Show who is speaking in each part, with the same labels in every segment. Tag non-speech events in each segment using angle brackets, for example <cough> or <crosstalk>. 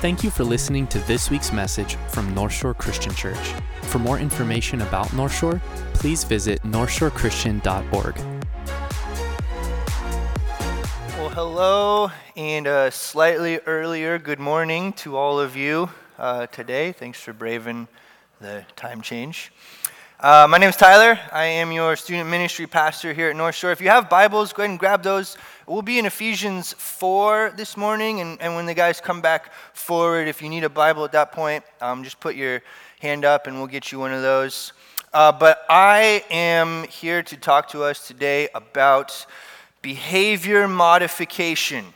Speaker 1: Thank you for listening to this week's message from North Shore Christian Church. For more information about North Shore, please visit northshorechristian.org.
Speaker 2: Well, hello, and a slightly earlier good morning to all of you uh, today. Thanks for braving the time change. Uh, my name is Tyler. I am your student ministry pastor here at North Shore. If you have Bibles, go ahead and grab those. We'll be in Ephesians 4 this morning, and, and when the guys come back forward, if you need a Bible at that point, um, just put your hand up and we'll get you one of those. Uh, but I am here to talk to us today about behavior modification.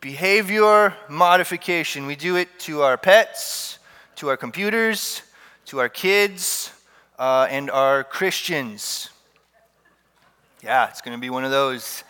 Speaker 2: Behavior modification. We do it to our pets, to our computers, to our kids uh, and our Christians. Yeah, it's going to be one of those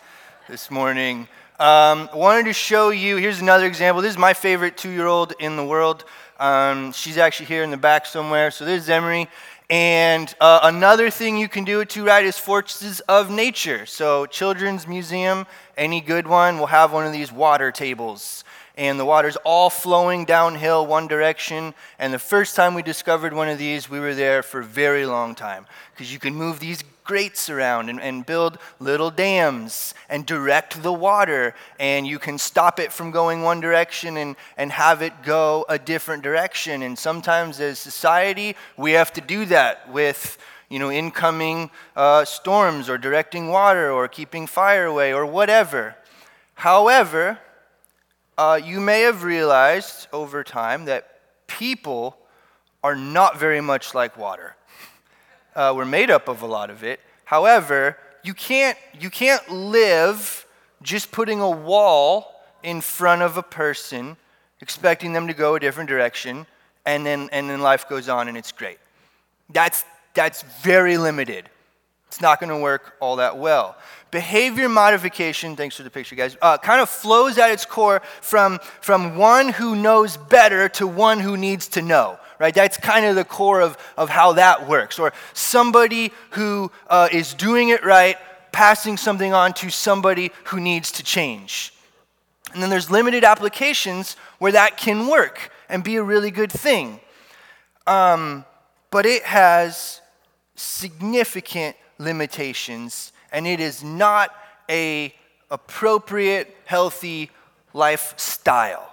Speaker 2: this morning. Um, I wanted to show you, here's another example. This is my favorite two year old in the world. Um, she's actually here in the back somewhere. So there's Emery. And uh, another thing you can do it to, right, is Forces of Nature. So, Children's Museum, any good one, will have one of these water tables and the water's all flowing downhill one direction. And the first time we discovered one of these, we were there for a very long time because you can move these grates around and, and, build little dams and direct the water, and you can stop it from going one direction and, and have it go a different direction. And sometimes, as society, we have to do that with you know, incoming uh, storms or directing water or keeping fire away or whatever. However, uh, you may have realized over time that people are not very much like water. Uh, we're made up of a lot of it. However, you can't, you can't live just putting a wall in front of a person, expecting them to go a different direction, and then, and then life goes on and it's great. That's, that's very limited. It's not going to work all that well behavior modification, thanks for the picture, guys, uh, kind of flows at its core from, from one who knows better to one who needs to know. Right? That's kind of the core of, of how that works. Or somebody who uh, is doing it right, passing something on to somebody who needs to change. And then there's limited applications where that can work and be a really good thing. Um, but it has significant limitations and it is not a appropriate healthy lifestyle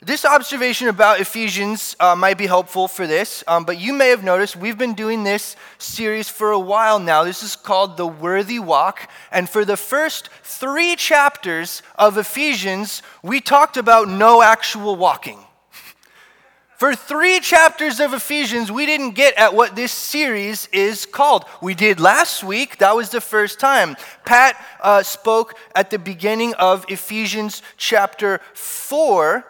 Speaker 2: this observation about Ephesians uh, might be helpful for this, um, but you may have noticed we've been doing this series for a while now. This is called The Worthy Walk. And for the first three chapters of Ephesians, we talked about no actual walking. For three chapters of Ephesians, we didn't get at what this series is called. We did last week, that was the first time. Pat uh, spoke at the beginning of Ephesians chapter 4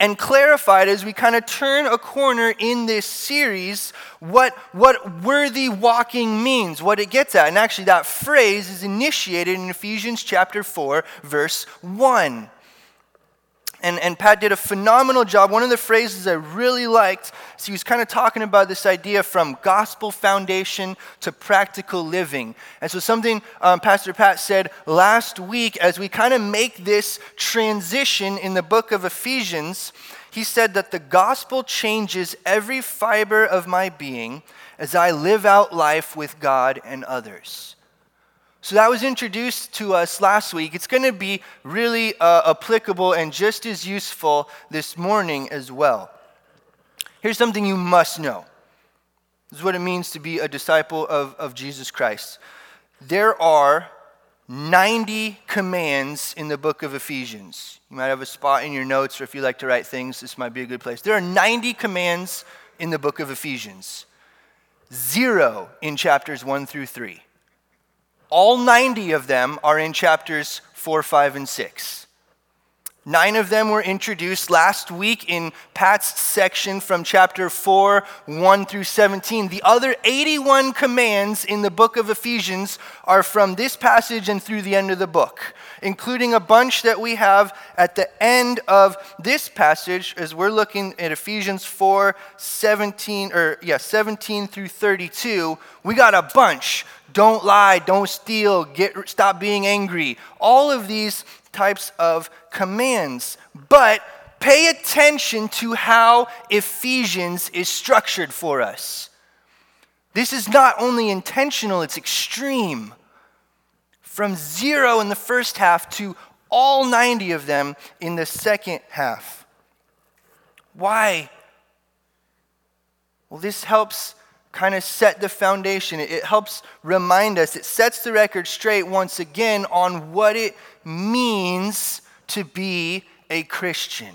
Speaker 2: and clarified as we kind of turn a corner in this series what, what worthy walking means, what it gets at. And actually, that phrase is initiated in Ephesians chapter 4, verse 1 and, and Pat did a phenomenal job. One of the phrases I really liked, so he was kind of talking about this idea from gospel foundation to practical living. And so, something um, Pastor Pat said last week as we kind of make this transition in the book of Ephesians, he said that the gospel changes every fiber of my being as I live out life with God and others. So that was introduced to us last week. It's going to be really uh, applicable and just as useful this morning as well. Here's something you must know this is what it means to be a disciple of, of Jesus Christ. There are 90 commands in the book of Ephesians. You might have a spot in your notes, or if you like to write things, this might be a good place. There are 90 commands in the book of Ephesians, zero in chapters 1 through 3. All 90 of them are in chapters 4, 5, and 6. Nine of them were introduced last week in Pat's section from chapter 4, 1 through 17. The other 81 commands in the book of Ephesians are from this passage and through the end of the book, including a bunch that we have at the end of this passage as we're looking at Ephesians 4, 17, or yeah, 17 through 32. We got a bunch don't lie, don't steal, get, stop being angry. All of these types of commands. But pay attention to how Ephesians is structured for us. This is not only intentional, it's extreme. From zero in the first half to all 90 of them in the second half. Why? Well, this helps kind of set the foundation. It helps remind us, it sets the record straight once again on what it means to be a Christian.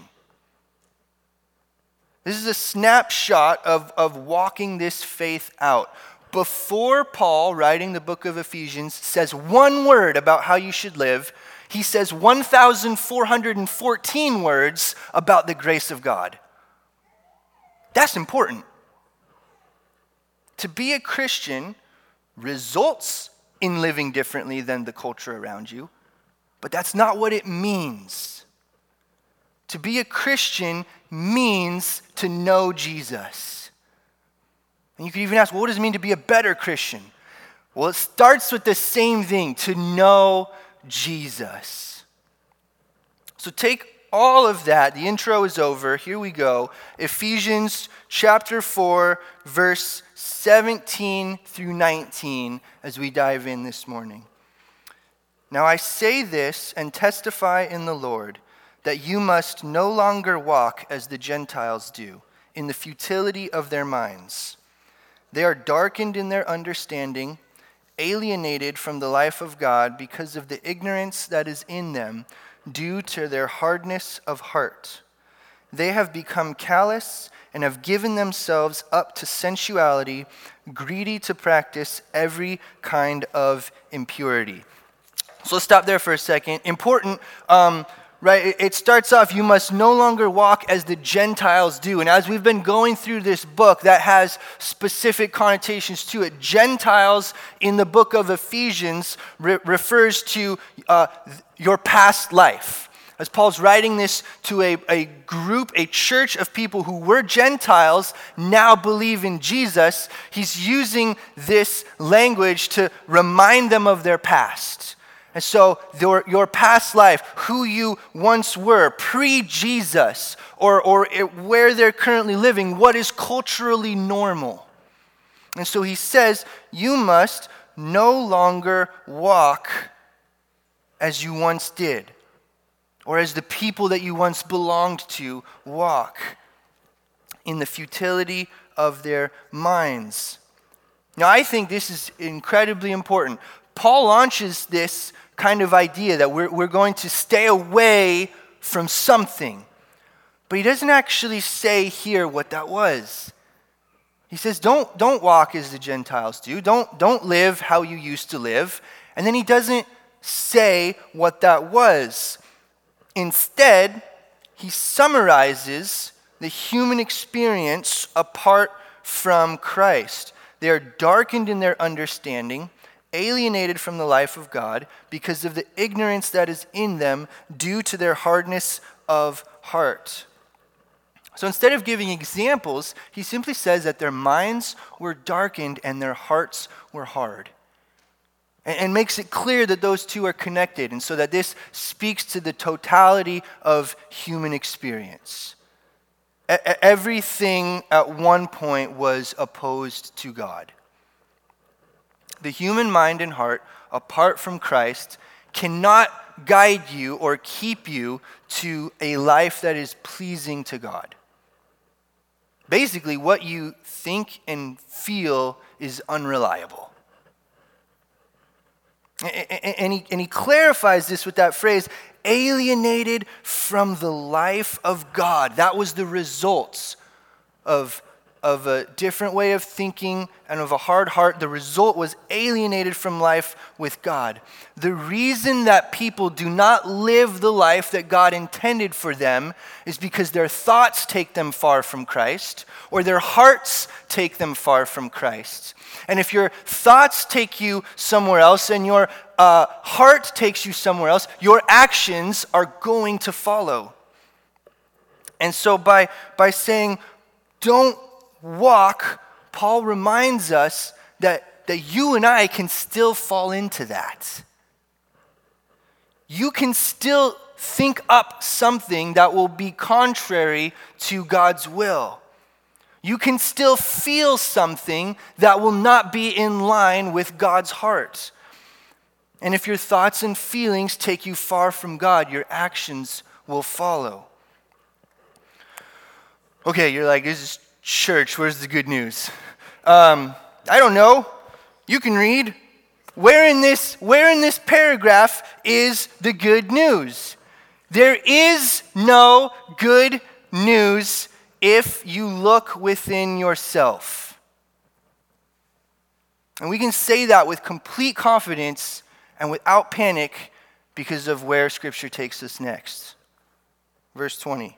Speaker 2: This is a snapshot of, of walking this faith out. Before Paul, writing the book of Ephesians, says one word about how you should live, he says 1,414 words about the grace of God. That's important. To be a Christian results in living differently than the culture around you, but that's not what it means. To be a Christian means to know Jesus. And you could even ask, well, what does it mean to be a better Christian? Well, it starts with the same thing to know Jesus. So take all of that. The intro is over. Here we go. Ephesians chapter 4, verse 17 through 19 as we dive in this morning. Now I say this and testify in the Lord that you must no longer walk as the Gentiles do, in the futility of their minds. They are darkened in their understanding, alienated from the life of God because of the ignorance that is in them due to their hardness of heart. They have become callous and have given themselves up to sensuality, greedy to practice every kind of impurity. So let's stop there for a second. Important, um, right? It starts off, you must no longer walk as the Gentiles do. And as we've been going through this book, that has specific connotations to it. Gentiles in the book of Ephesians re- refers to uh, your past life as Paul's writing this to a, a group, a church of people who were Gentiles, now believe in Jesus, he's using this language to remind them of their past. And so, your, your past life, who you once were, pre Jesus, or, or where they're currently living, what is culturally normal. And so he says, You must no longer walk as you once did or as the people that you once belonged to walk in the futility of their minds. Now, I think this is incredibly important. Paul launches this kind of idea that we're, we're going to stay away from something. But he doesn't actually say here what that was. He says, don't, don't walk as the Gentiles do. Don't, don't live how you used to live. And then he doesn't say what that was. Instead, he summarizes the human experience apart from Christ. They are darkened in their understanding, alienated from the life of God because of the ignorance that is in them due to their hardness of heart. So instead of giving examples, he simply says that their minds were darkened and their hearts were hard and, makes it clear that those two are connected, and so that this speaks to the totality of human experience. everything at one point was opposed to God. The human mind and heart, apart from Christ, cannot guide you or keep you to a life that is pleasing to God. Basically, what you think and feel is unreliable. And he, and he clarifies this with that phrase alienated from the life of God. That was the results of, of a different way of thinking and of a hard heart. The result was alienated from life with God. The reason that people do not live the life that God intended for them is because their thoughts take them far from Christ or their hearts take them far from Christ. And if your thoughts take you somewhere else and your uh, heart takes you somewhere else, your actions are going to follow. And so, by, by saying, don't walk, Paul reminds us that, that you and I can still fall into that. You can still think up something that will be contrary to God's will. You can still feel something that will not be in line with God's heart. And if your thoughts and feelings take you far from God, your actions will follow. Okay, you're like, this is church. Where's the good news? Um, I don't know. You can read. Where in this, where in this paragraph is the good news? There is no good news if you look within yourself. And we can say that with complete confidence and without panic because of where Scripture takes us next. Verse 20.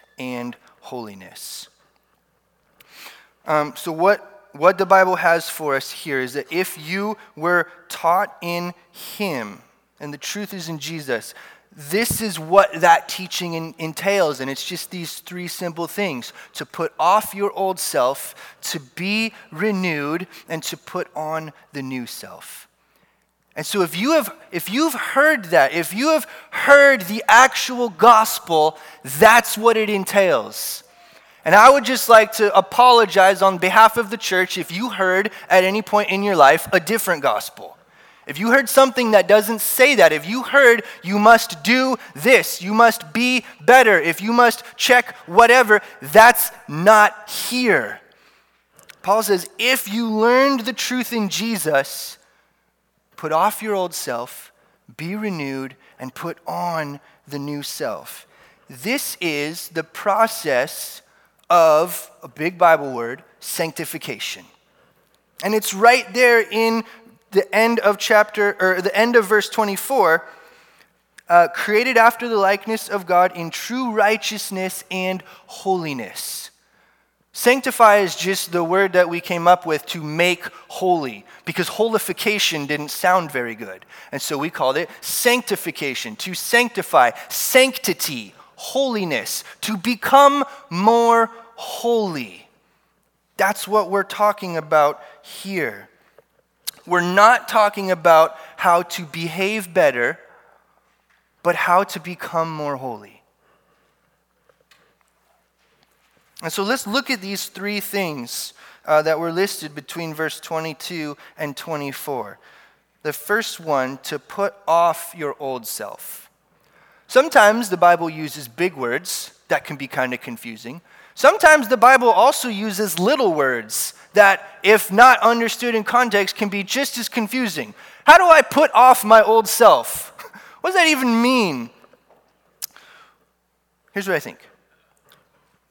Speaker 2: and holiness. Um, so, what, what the Bible has for us here is that if you were taught in Him, and the truth is in Jesus, this is what that teaching in, entails. And it's just these three simple things to put off your old self, to be renewed, and to put on the new self. And so if you have if you've heard that, if you have heard the actual gospel, that's what it entails. And I would just like to apologize on behalf of the church if you heard at any point in your life a different gospel. If you heard something that doesn't say that, if you heard you must do this, you must be better, if you must check whatever, that's not here. Paul says, if you learned the truth in Jesus, put off your old self, be renewed, and put on the new self. This is the process of a big Bible word, sanctification. And it's right there in the end of chapter, or the end of verse 24, uh, created after the likeness of God in true righteousness and holiness. Sanctify is just the word that we came up with to make holy, because holification didn't sound very good. And so we called it sanctification, to sanctify, sanctity, holiness, to become more holy. That's what we're talking about here. We're not talking about how to behave better, but how to become more holy. And so let's look at these three things uh, that were listed between verse 22 and 24. The first one, to put off your old self. Sometimes the Bible uses big words that can be kind of confusing. Sometimes the Bible also uses little words that, if not understood in context, can be just as confusing. How do I put off my old self? <laughs> What does that even mean? Here's what I think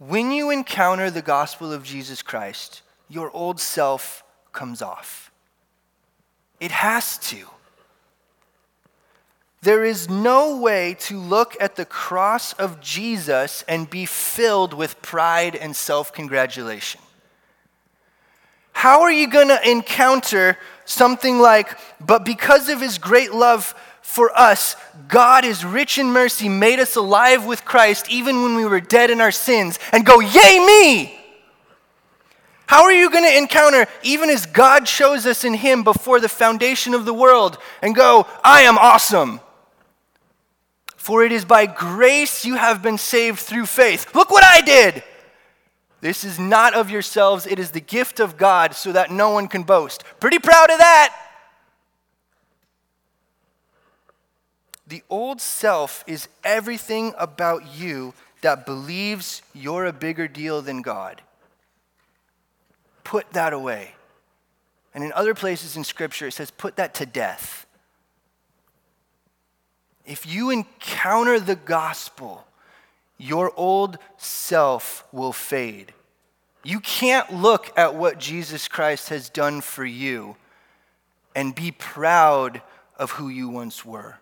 Speaker 2: when you encounter the gospel of Jesus Christ, your old self comes off. It has to. There is no way to look at the cross of Jesus and be filled with pride and self congratulation. How are you going to encounter something like, but because of his great love for us, God is rich in mercy, made us alive with Christ even when we were dead in our sins, and go, Yay, me! How are you going to encounter, even as God shows us in Him before the foundation of the world, and go, I am awesome? For it is by grace you have been saved through faith. Look what I did! This is not of yourselves, it is the gift of God, so that no one can boast. Pretty proud of that! The old self is everything about you that believes you're a bigger deal than God. Put that away. And in other places in Scripture, it says, put that to death. If you encounter the gospel, your old self will fade. You can't look at what Jesus Christ has done for you and be proud of who you once were.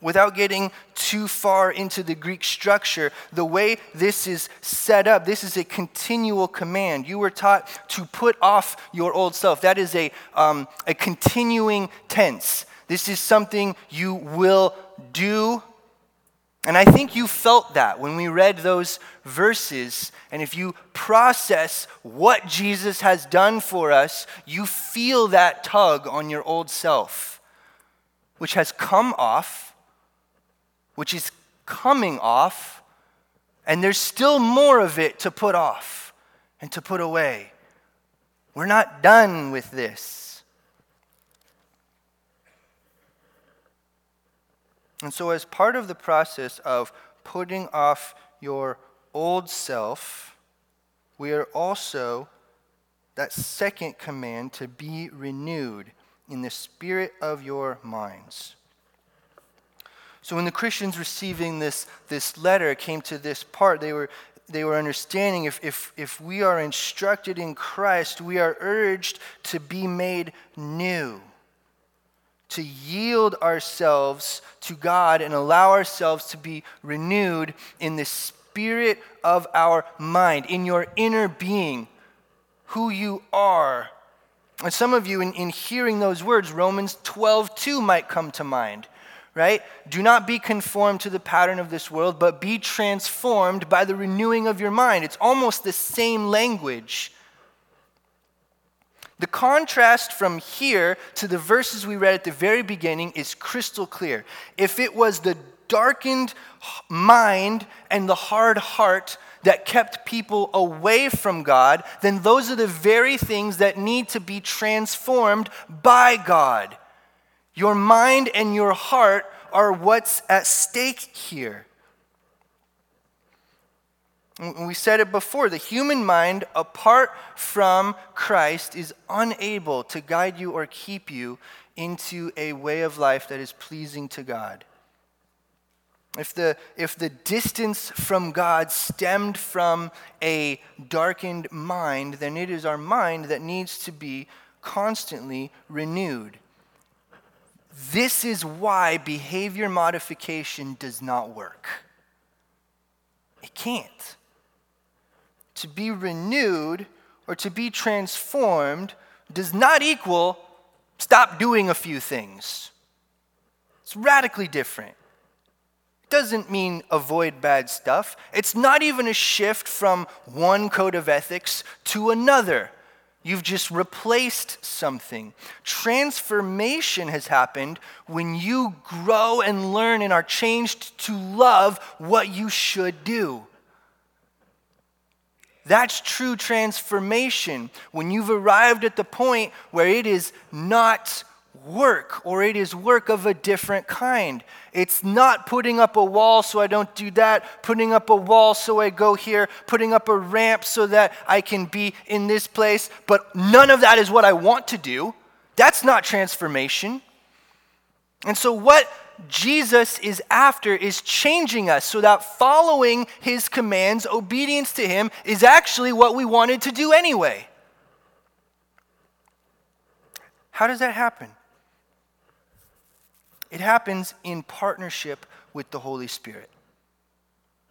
Speaker 2: Without getting too far into the Greek structure, the way this is set up, this is a continual command. You were taught to put off your old self. That is a, um, a continuing tense. This is something you will do. And I think you felt that when we read those verses. And if you process what Jesus has done for us, you feel that tug on your old self, which has come off which is coming off, and there's still more of it to put off and to put away. We're not done with this. And so, as part of the process of putting off your old self, we are also, that second command, to be renewed in the spirit of your minds. So when the Christians receiving this, this letter came to this part, they were, they were understanding if, if, if we are instructed in Christ, we are urged to be made new, to yield ourselves to God and allow ourselves to be renewed in the spirit of our mind, in your inner being, who you are. And some of you, in, in hearing those words, Romans 12 2 might come to mind right? Do not be conformed to the pattern of this world, but be transformed by the renewing of your mind. It's almost the same language. The contrast from here to the verses we read at the very beginning is crystal clear. If it was the darkened mind and the hard heart that kept people away from God, then those are the very things that need to be transformed by God. Your mind and your heart are what's at stake here. We said it before the human mind, apart from Christ, is unable to guide you or keep you into a way of life that is pleasing to God. If the, if the distance from God stemmed from a darkened mind, then it is our mind that needs to be constantly renewed. This is why behavior modification does not work. It can't. To be renewed or to be transformed does not equal stop doing a few things. It's radically different. It doesn't mean avoid bad stuff. It's not even a shift from one code of ethics to another. You've just replaced something. Transformation has happened when you grow and learn and are changed to love what you should do. That's true transformation when you've arrived at the point where it is not work or it is work of a different kind. It's not putting up a wall so I don't do that, putting up a wall so I go here, putting up a ramp so that I can be in this place, but none of that is what I want to do. That's not transformation. And so, what Jesus is after is changing us so that following his commands, obedience to him, is actually what we wanted to do anyway. How does that happen? It happens in partnership with the Holy Spirit.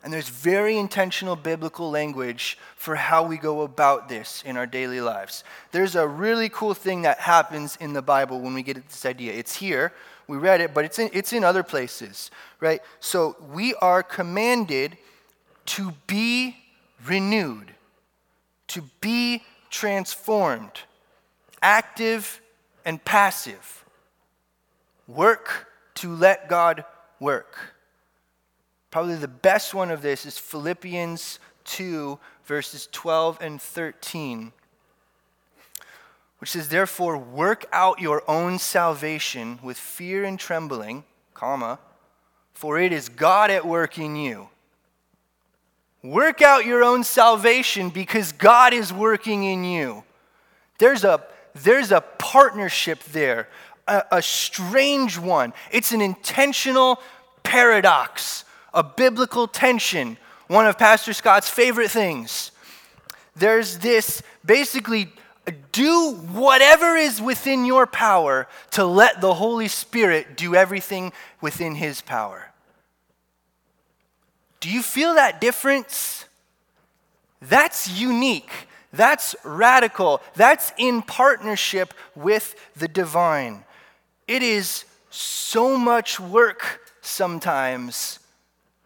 Speaker 2: And there's very intentional biblical language for how we go about this in our daily lives. There's a really cool thing that happens in the Bible when we get at this idea. It's here, we read it, but it's in, it's in other places, right? So we are commanded to be renewed, to be transformed, active and passive. Work to let God work. Probably the best one of this is Philippians 2, verses 12 and 13, which says, Therefore, work out your own salvation with fear and trembling, comma, for it is God at work in you. Work out your own salvation because God is working in you. There's a, there's a partnership there a, a strange one. It's an intentional paradox, a biblical tension one of Pastor Scott's favorite things. There's this basically do whatever is within your power to let the Holy Spirit do everything within His power. Do you feel that difference? That's unique. That's radical. That's in partnership with the divine. It is so much work sometimes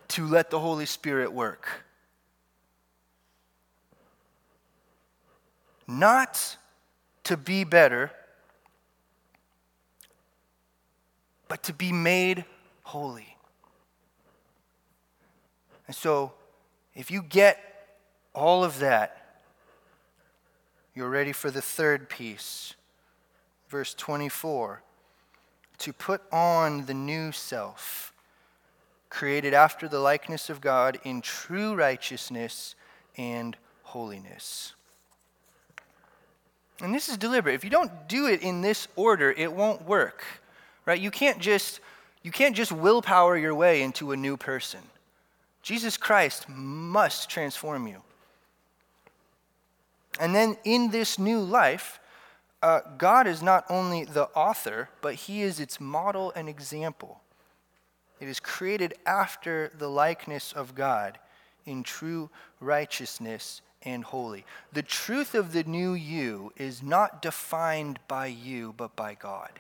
Speaker 2: to let the Holy Spirit work. Not to be better, but to be made holy. And so, if you get all of that, you're ready for the third piece. Verse 24 to put on the new self, created after the likeness of God in true righteousness and holiness. And this is deliberate. If you don't do it in this order, it won't work. Right? You can't just you can't just willpower your way into a new person. Jesus Christ must transform you. And then in this new life, uh, God is not only the author, but He is its model and example. It is created after the likeness of God in true righteousness and holy. The truth of the new you is not defined by you, but by God.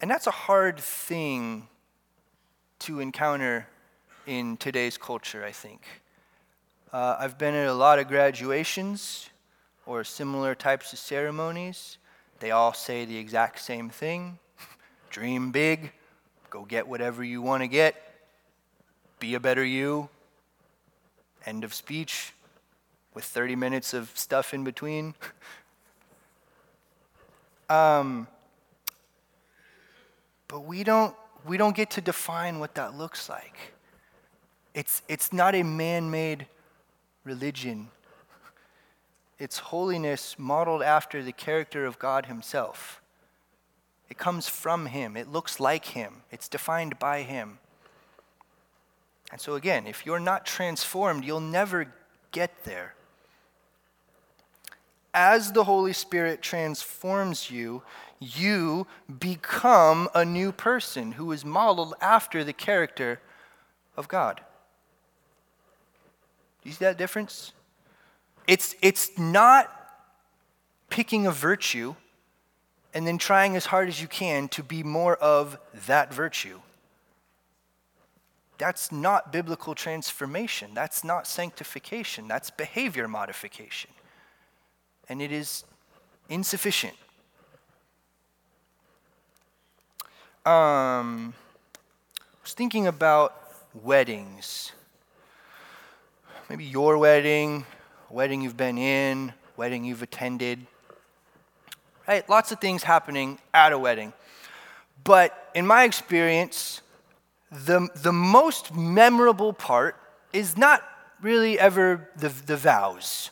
Speaker 2: And that's a hard thing to encounter in today's culture, I think. Uh, I've been at a lot of graduations or similar types of ceremonies. They all say the exact same thing dream big, go get whatever you want to get, be a better you, End of speech with 30 minutes of stuff in between. <laughs> um, but we don't, we don't get to define what that looks like. It's, it's not a man made religion, it's holiness modeled after the character of God Himself. It comes from Him, it looks like Him, it's defined by Him. And so, again, if you're not transformed, you'll never get there. As the Holy Spirit transforms you, you become a new person who is modeled after the character of God. Do you see that difference? It's, it's not picking a virtue and then trying as hard as you can to be more of that virtue. That's not biblical transformation. That's not sanctification. That's behavior modification. And it is insufficient. Um, I was thinking about weddings. Maybe your wedding, wedding you've been in, wedding you've attended. Right? Lots of things happening at a wedding. But in my experience, the, the most memorable part is not really ever the, the vows.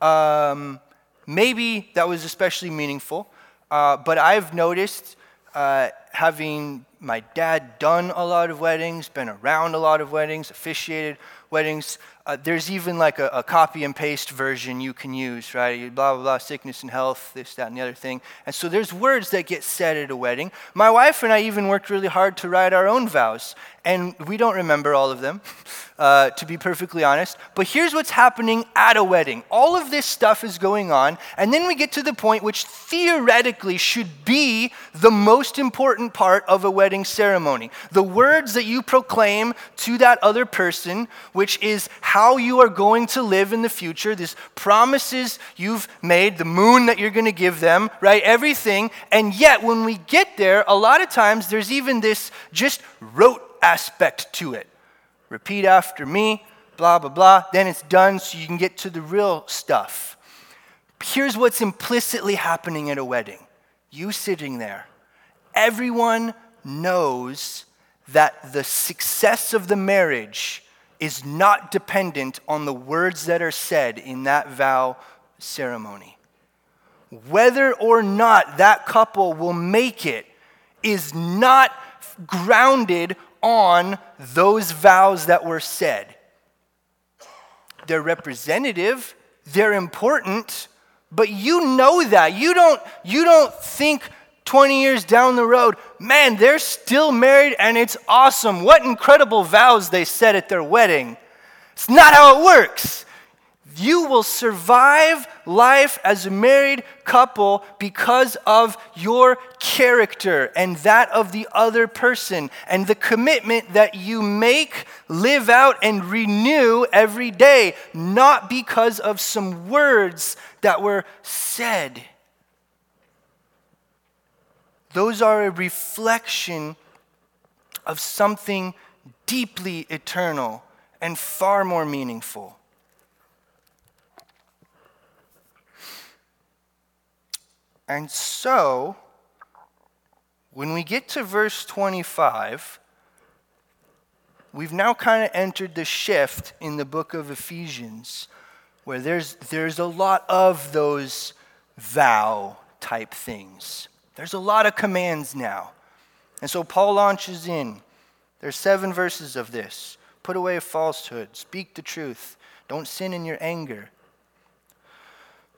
Speaker 2: Um, maybe that was especially meaningful, uh, but I've noticed uh, having my dad done a lot of weddings, been around a lot of weddings, officiated weddings. Uh, there's even like a, a, copy and paste version you can use, right? Blah, blah, blah, sickness and health, this, that, and the other thing. And so there's words that get said at a wedding. My wife and I even worked really hard to write our own vows, and we don't remember all of them, <laughs> uh, to be perfectly honest. But here's what's happening at a wedding all of this stuff is going on, and then we get to the point which theoretically should be the most important part of a wedding ceremony the words that you proclaim to that other person, which is how you are going to live in the future, these promises you've made, the moon that you're going to give them, right? Everything. And yet, when we get there, a lot of times there's even this just rote aspect to it. Repeat after me, blah, blah, blah. Then it's done so you can get to the real stuff. Here's what's implicitly happening at a wedding you sitting there. Everyone knows that the success of the marriage is not dependent on the words that are said in that vow ceremony. Whether or not that couple will make it is not grounded on those vows that were said. They're representative, they're important, but you know that. You don't, you don't think 20 years down the road, man, they're still married and it's awesome. What incredible vows they said at their wedding. It's not how it works. You will survive life as a married couple because of your character and that of the other person and the commitment that you make, live out, and renew every day, not because of some words that were said. Those are a reflection of something deeply eternal and far more meaningful. And so, when we get to verse 25, we've now kind of entered the shift in the book of Ephesians where there's, there's a lot of those vow type things. There's a lot of commands now. And so Paul launches in. There's seven verses of this. Put away falsehood, speak the truth, don't sin in your anger.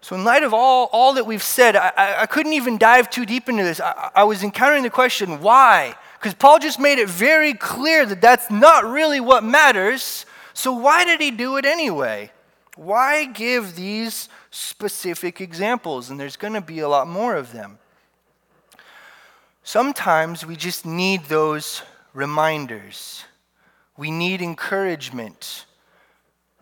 Speaker 2: So, in light of all, all that we've said, I, I couldn't even dive too deep into this. I, I was encountering the question, why? Because Paul just made it very clear that that's not really what matters. So, why did he do it anyway? Why give these specific examples? And there's going to be a lot more of them. Sometimes we just need those reminders. We need encouragement.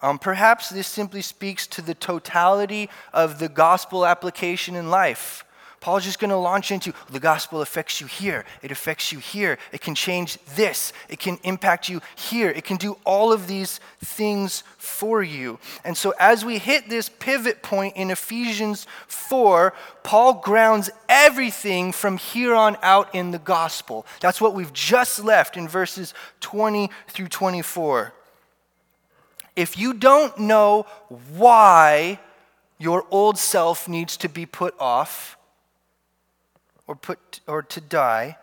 Speaker 2: Um, perhaps this simply speaks to the totality of the gospel application in life. Paul's just going to launch into the gospel affects you here, it affects you here, it can change this, it can impact you here, it can do all of these things for you. And so, as we hit this pivot point in Ephesians 4, Paul grounds everything from here on out in the gospel. That's what we've just left in verses 20 through 24. If you don't know why your old self needs to be put off, or, put, or to die,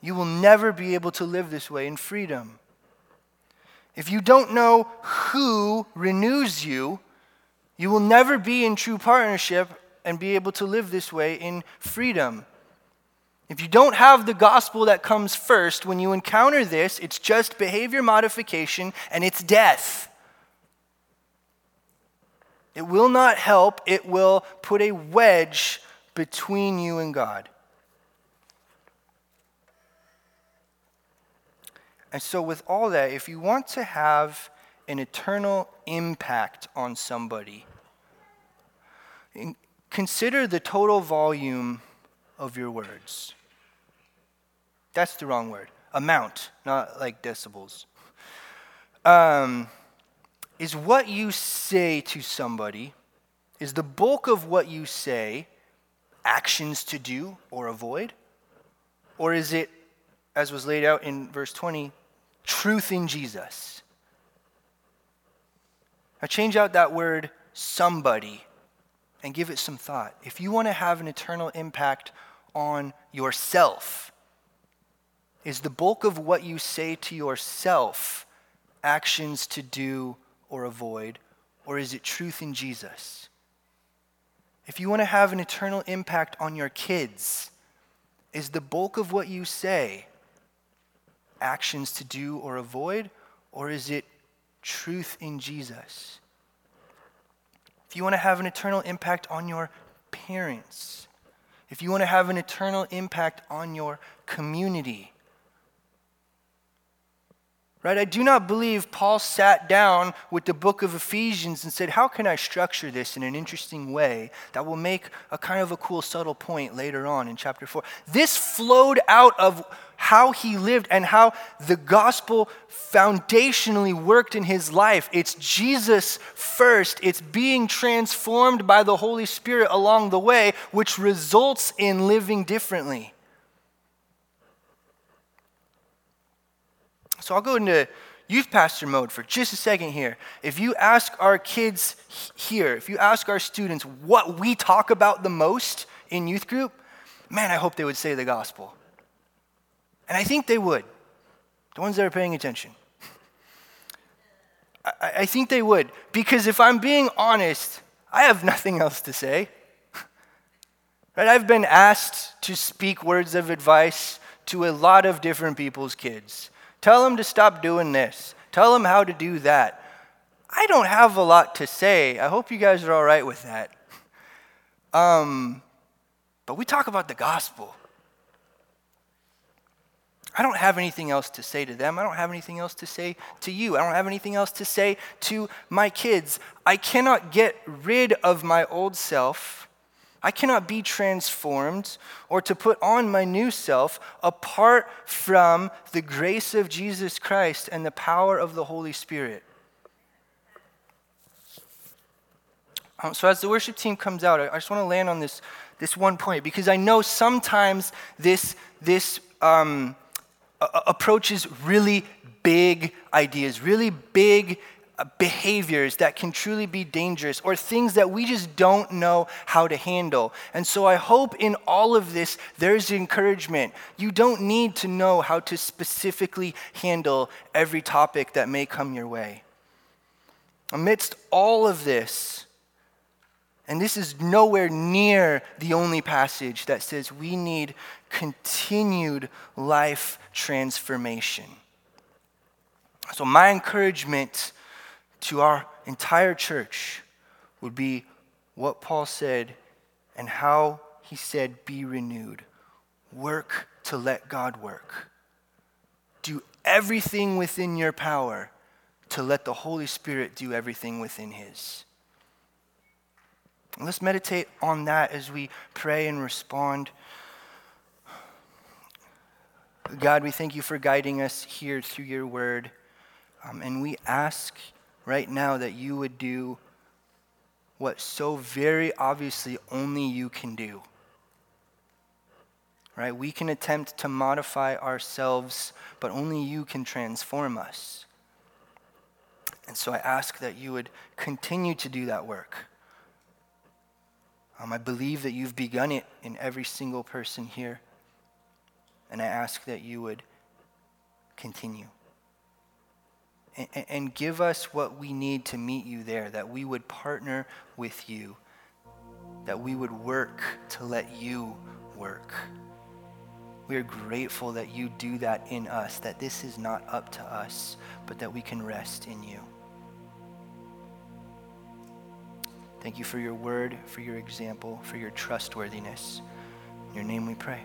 Speaker 2: you will never be able to live this way in freedom. If you don't know who renews you, you will never be in true partnership and be able to live this way in freedom. If you don't have the gospel that comes first, when you encounter this, it's just behavior modification and it's death. It will not help, it will put a wedge between you and God. And so, with all that, if you want to have an eternal impact on somebody, consider the total volume of your words. That's the wrong word. Amount, not like decibels. Um, is what you say to somebody, is the bulk of what you say actions to do or avoid? Or is it, as was laid out in verse 20, truth in Jesus? Now change out that word somebody and give it some thought. If you want to have an eternal impact on yourself, is the bulk of what you say to yourself actions to do or avoid, or is it truth in Jesus? If you want to have an eternal impact on your kids, is the bulk of what you say actions to do or avoid, or is it truth in Jesus? If you want to have an eternal impact on your parents, if you want to have an eternal impact on your community, Right? I do not believe Paul sat down with the book of Ephesians and said, How can I structure this in an interesting way that will make a kind of a cool, subtle point later on in chapter 4? This flowed out of how he lived and how the gospel foundationally worked in his life. It's Jesus first, it's being transformed by the Holy Spirit along the way, which results in living differently. So I'll go into youth pastor mode for just a second here. If you ask our kids here, if you ask our students what we talk about the most in youth group, man, I hope they would say the gospel. And I think they would. The ones that are paying attention. I, I think they would. Because if I'm being honest, I have nothing else to say. <laughs> Right? I've been asked to speak words of advice to a lot of different people's kids. Tell them to stop doing this. Tell them how to do that. I don't have a lot to say. I hope you guys are all right with that. Um, but we talk about the gospel. I don't have anything else to say to them. I don't have anything else to say to you. I don't have anything else to say to my kids. I cannot get rid of my old self. I cannot be transformed or to put on my new self apart from the grace of Jesus Christ and the power of the Holy Spirit. Um, so, as the worship team comes out, I, just want to land on this, this one point because I know sometimes this, this um, approaches really big ideas, really big behaviors that can truly be dangerous or things that we just don't know how to handle. And so I hope in all of this there's encouragement. You don't need to know how to specifically handle every topic that may come your way. Amidst all of this, and this is nowhere near the only passage that says we need continued life transformation. So, my encouragement to our entire church would be what Paul said and how he said, Be renewed. Work to let God work. Do everything within your power to let the Holy Spirit do everything within His. Let's meditate on that as we pray and respond. God, we thank you for guiding us here through your word. Um, and we ask right now that you would do what so very obviously only you can do. Right? We can attempt to modify ourselves, but only you can transform us. And so I ask that you would continue to do that work. Um, I believe that you've begun it in every single person here. And I ask that you would continue. And, give us what we need to meet you there, that we would partner with you, that we would work to let you work. We are grateful that you do that in us, that this is not up to us, but that we can rest in you. Thank you for your word, for your example, for your trustworthiness. In your name we pray.